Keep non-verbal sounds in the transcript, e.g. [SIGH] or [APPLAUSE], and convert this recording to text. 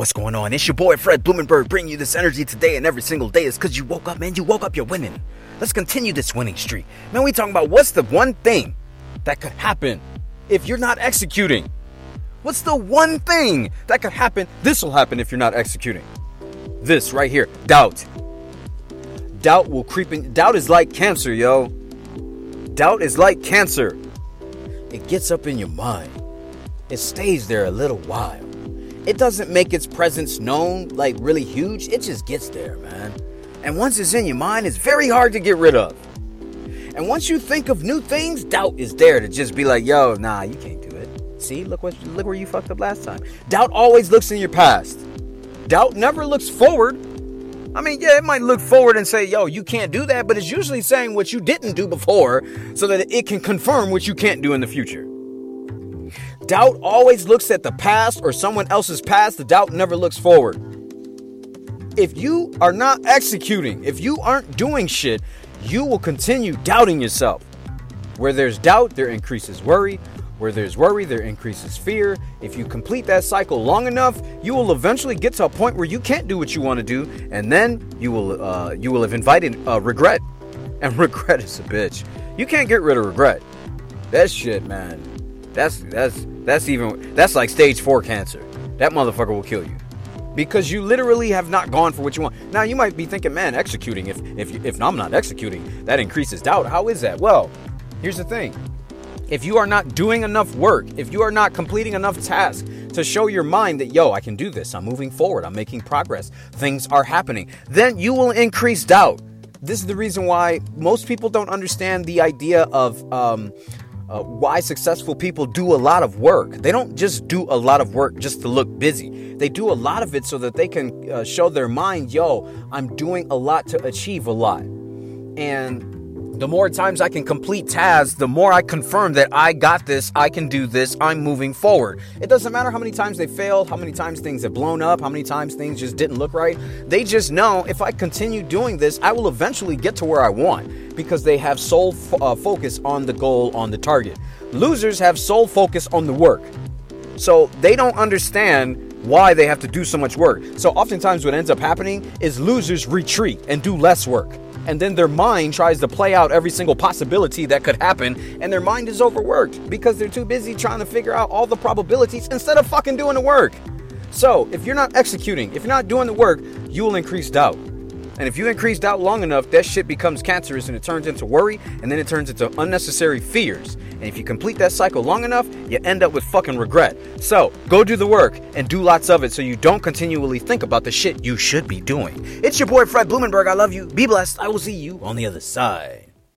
What's going on? It's your boy Fred Blumenberg bringing you this energy today and every single day. It's because you woke up, man. You woke up, you're winning. Let's continue this winning streak. Man, we talking about what's the one thing that could happen if you're not executing? What's the one thing that could happen? This will happen if you're not executing. This right here doubt. Doubt will creep in. Doubt is like cancer, yo. Doubt is like cancer. It gets up in your mind, it stays there a little while it doesn't make its presence known like really huge. It just gets there, man. And once it's in your mind, it's very hard to get rid of. And once you think of new things, doubt is there to just be like, yo, nah, you can't do it. See, look what look where you fucked up last time. Doubt always looks in your past. Doubt never looks forward. I mean, yeah, it might look forward and say, yo, you can't do that, but it's usually saying what you didn't do before so that it can confirm what you can't do in the future. Doubt always looks at the past or someone else's past. The doubt never looks forward. If you are not executing, if you aren't doing shit, you will continue doubting yourself. Where there's doubt, there increases worry. Where there's worry, there increases fear. If you complete that cycle long enough, you will eventually get to a point where you can't do what you want to do, and then you will uh, you will have invited uh, regret, [LAUGHS] and regret is a bitch. You can't get rid of regret. That shit, man. That's that's that's even that's like stage four cancer. That motherfucker will kill you because you literally have not gone for what you want. Now you might be thinking, man, executing. If if if I'm not executing, that increases doubt. How is that? Well, here's the thing. If you are not doing enough work, if you are not completing enough tasks to show your mind that, yo, I can do this, I'm moving forward, I'm making progress, things are happening, then you will increase doubt. This is the reason why most people don't understand the idea of um, uh, why successful people do a lot of work. They don't just do a lot of work just to look busy. They do a lot of it so that they can uh, show their mind, yo, I'm doing a lot to achieve a lot. And the more times I can complete tasks, the more I confirm that I got this, I can do this, I'm moving forward. It doesn't matter how many times they failed, how many times things have blown up, how many times things just didn't look right. They just know if I continue doing this, I will eventually get to where I want because they have sole f- uh, focus on the goal, on the target. Losers have sole focus on the work. So they don't understand why they have to do so much work. So oftentimes what ends up happening is losers retreat and do less work and then their mind tries to play out every single possibility that could happen, and their mind is overworked because they're too busy trying to figure out all the probabilities instead of fucking doing the work. So, if you're not executing, if you're not doing the work, you will increase doubt. And if you increase doubt long enough, that shit becomes cancerous and it turns into worry and then it turns into unnecessary fears. And if you complete that cycle long enough, you end up with fucking regret. So go do the work and do lots of it so you don't continually think about the shit you should be doing. It's your boy Fred Blumenberg. I love you. Be blessed. I will see you on the other side.